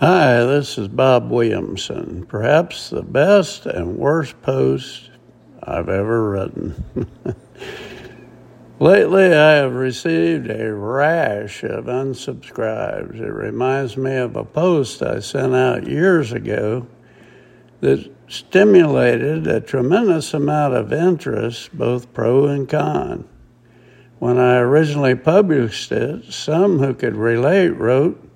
Hi, this is Bob Williamson. Perhaps the best and worst post I've ever written. Lately, I have received a rash of unsubscribes. It reminds me of a post I sent out years ago that stimulated a tremendous amount of interest, both pro and con. When I originally published it, some who could relate wrote,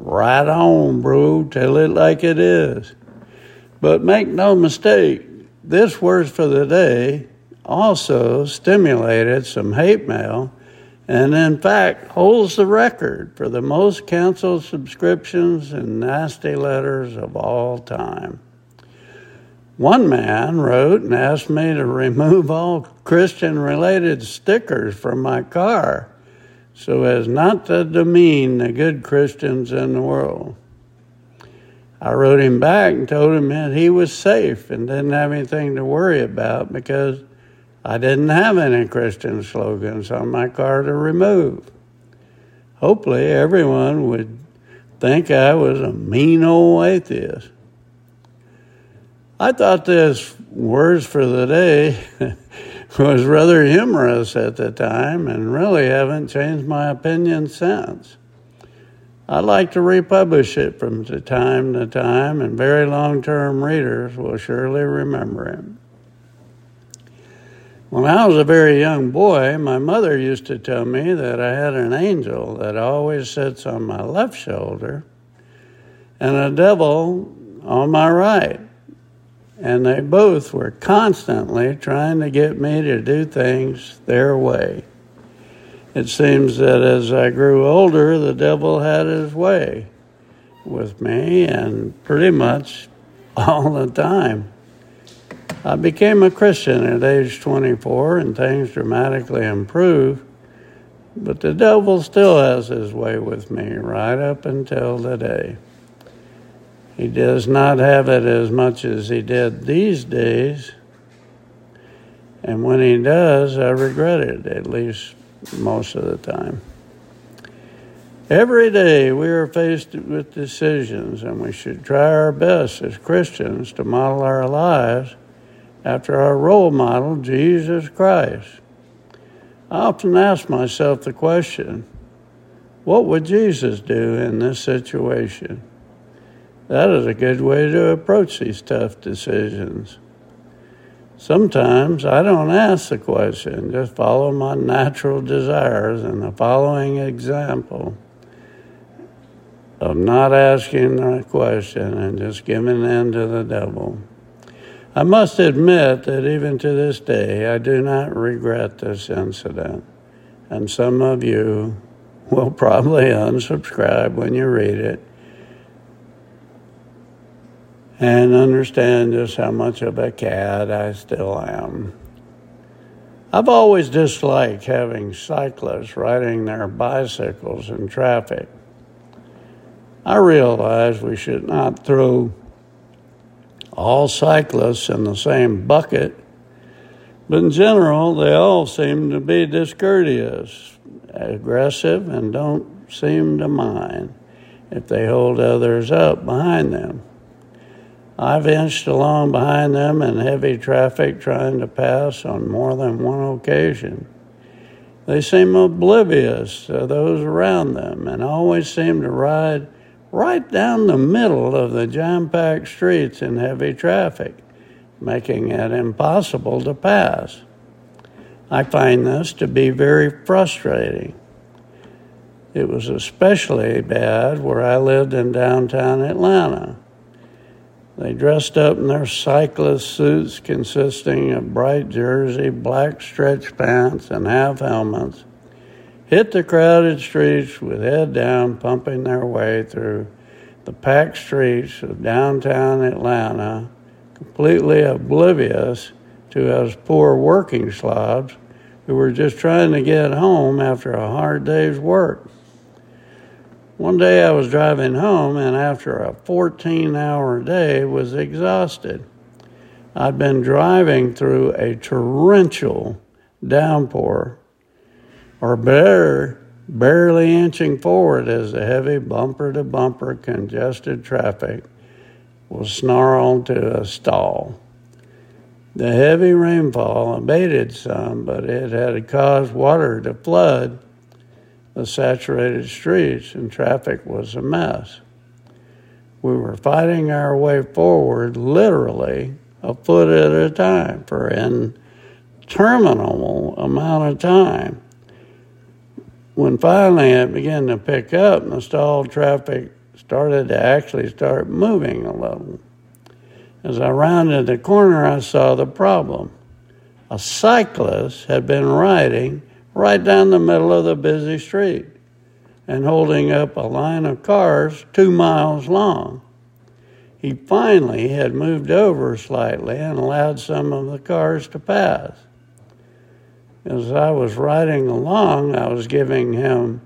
Right on, bro, tell it like it is. But make no mistake, this Words for the Day also stimulated some hate mail and, in fact, holds the record for the most canceled subscriptions and nasty letters of all time. One man wrote and asked me to remove all Christian related stickers from my car so as not to demean the good Christians in the world. I wrote him back and told him that he was safe and didn't have anything to worry about because I didn't have any Christian slogans on my car to remove. Hopefully, everyone would think I was a mean old atheist. I thought this words for the day was rather humorous at the time and really haven't changed my opinion since. I'd like to republish it from time to time, and very long term readers will surely remember it. When I was a very young boy, my mother used to tell me that I had an angel that always sits on my left shoulder and a devil on my right and they both were constantly trying to get me to do things their way. It seems that as I grew older, the devil had his way with me, and pretty much all the time. I became a Christian at age 24, and things dramatically improved, but the devil still has his way with me right up until today. He does not have it as much as he did these days. And when he does, I regret it, at least most of the time. Every day we are faced with decisions, and we should try our best as Christians to model our lives after our role model, Jesus Christ. I often ask myself the question what would Jesus do in this situation? That is a good way to approach these tough decisions. Sometimes I don't ask the question, just follow my natural desires in the following example of not asking the question and just giving in to the devil. I must admit that even to this day, I do not regret this incident. And some of you will probably unsubscribe when you read it and understand just how much of a cad I still am. I've always disliked having cyclists riding their bicycles in traffic. I realize we should not throw all cyclists in the same bucket, but in general, they all seem to be discourteous, aggressive, and don't seem to mind if they hold others up behind them. I've inched along behind them in heavy traffic trying to pass on more than one occasion. They seem oblivious to those around them and always seem to ride right down the middle of the jam packed streets in heavy traffic, making it impossible to pass. I find this to be very frustrating. It was especially bad where I lived in downtown Atlanta. They dressed up in their cyclist suits consisting of bright jersey, black stretch pants, and half helmets, hit the crowded streets with head down, pumping their way through the packed streets of downtown Atlanta, completely oblivious to us poor working slobs who were just trying to get home after a hard day's work. One day I was driving home and after a 14 hour day was exhausted. I'd been driving through a torrential downpour, or better, barely inching forward as the heavy bumper to bumper congested traffic was snarled to a stall. The heavy rainfall abated some, but it had caused water to flood the saturated streets, and traffic was a mess. We were fighting our way forward literally a foot at a time for an interminable amount of time. When finally it began to pick up and the stalled traffic started to actually start moving a little. As I rounded the corner, I saw the problem. A cyclist had been riding right down the middle of the busy street and holding up a line of cars two miles long. He finally had moved over slightly and allowed some of the cars to pass. As I was riding along, I was giving him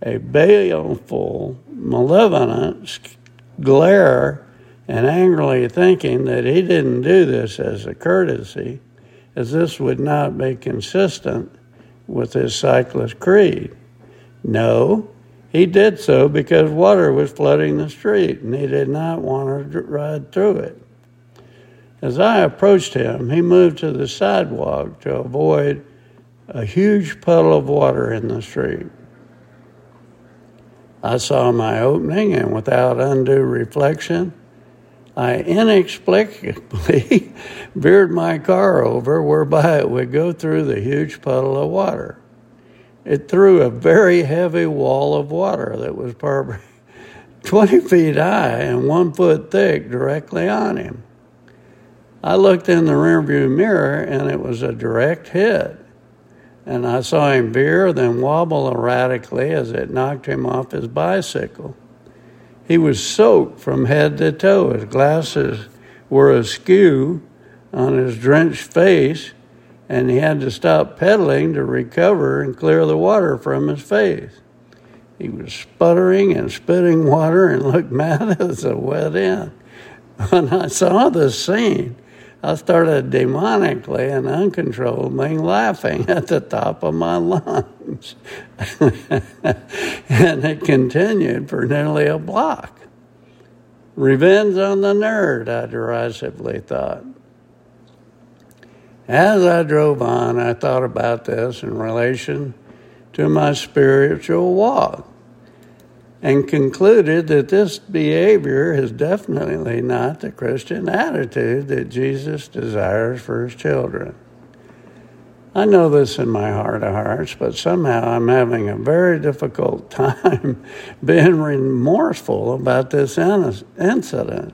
a baleful, malevolent glare and angrily thinking that he didn't do this as a courtesy, as this would not be consistent with his cyclist creed. No, he did so because water was flooding the street and he did not want to ride through it. As I approached him, he moved to the sidewalk to avoid a huge puddle of water in the street. I saw my opening and without undue reflection, I inexplicably veered my car over whereby it would go through the huge puddle of water. It threw a very heavy wall of water that was probably 20 feet high and one foot thick directly on him. I looked in the rearview mirror and it was a direct hit. And I saw him veer, then wobble erratically as it knocked him off his bicycle. He was soaked from head to toe. His glasses were askew on his drenched face, and he had to stop pedaling to recover and clear the water from his face. He was sputtering and spitting water and looked mad as a wet end. When I saw the scene, I started demonically and uncontrollably laughing at the top of my lungs. and it continued for nearly a block. Revenge on the nerd, I derisively thought. As I drove on, I thought about this in relation to my spiritual walk and concluded that this behavior is definitely not the Christian attitude that Jesus desires for his children. I know this in my heart of hearts, but somehow I'm having a very difficult time being remorseful about this incident.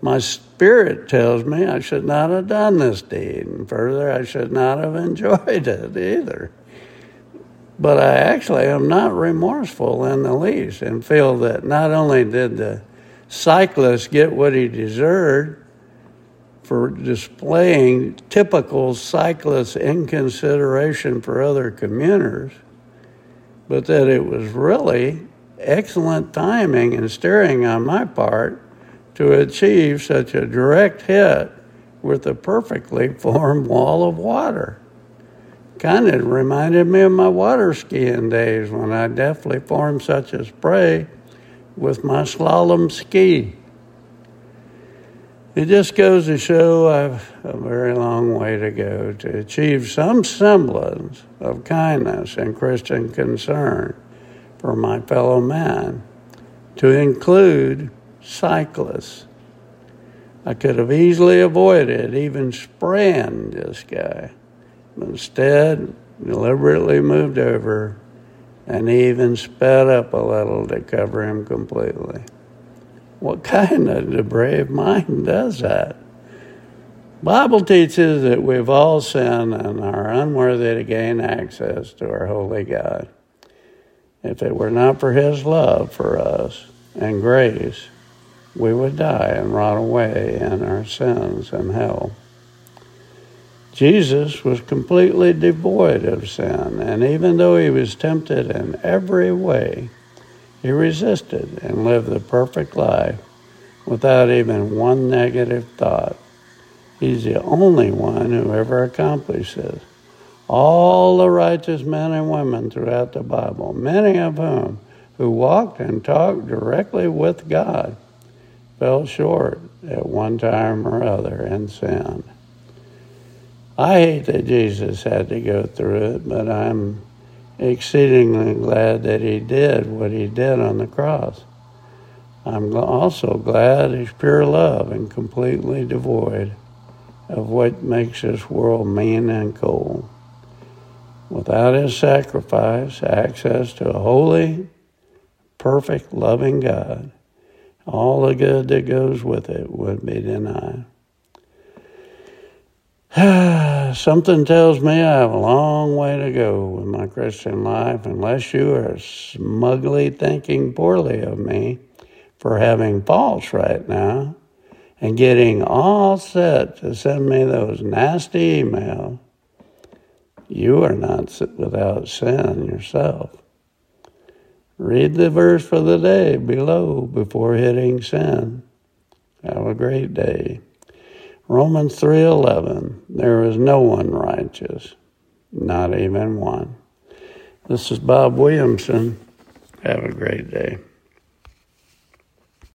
My spirit tells me I should not have done this deed, and further, I should not have enjoyed it either. But I actually am not remorseful in the least and feel that not only did the cyclist get what he deserved for displaying typical cyclist inconsideration for other commuters, but that it was really excellent timing and steering on my part to achieve such a direct hit with a perfectly formed wall of water kind of reminded me of my water skiing days when I deftly formed such a spray with my slalom ski. It just goes to show I've a very long way to go to achieve some semblance of kindness and Christian concern for my fellow man, to include cyclists. I could have easily avoided even spraying this guy Instead, deliberately moved over and even sped up a little to cover him completely. What kind of a brave mind does that? Bible teaches that we've all sinned and are unworthy to gain access to our holy God. If it were not for his love for us and grace, we would die and rot away in our sins and hell. Jesus was completely devoid of sin, and even though he was tempted in every way, he resisted and lived the perfect life without even one negative thought. He's the only one who ever accomplished this. All the righteous men and women throughout the Bible, many of whom who walked and talked directly with God, fell short at one time or other and sinned. I hate that Jesus had to go through it, but I'm exceedingly glad that he did what he did on the cross. I'm also glad he's pure love and completely devoid of what makes this world mean and cold. Without his sacrifice, access to a holy, perfect, loving God, all the good that goes with it would be denied. Ah. Something tells me I have a long way to go with my Christian life unless you are smugly thinking poorly of me for having faults right now and getting all set to send me those nasty emails. You are not without sin yourself. Read the verse for the day below before hitting send. Have a great day. Romans 3:11 There is no one righteous, not even one. This is Bob Williamson. Have a great day.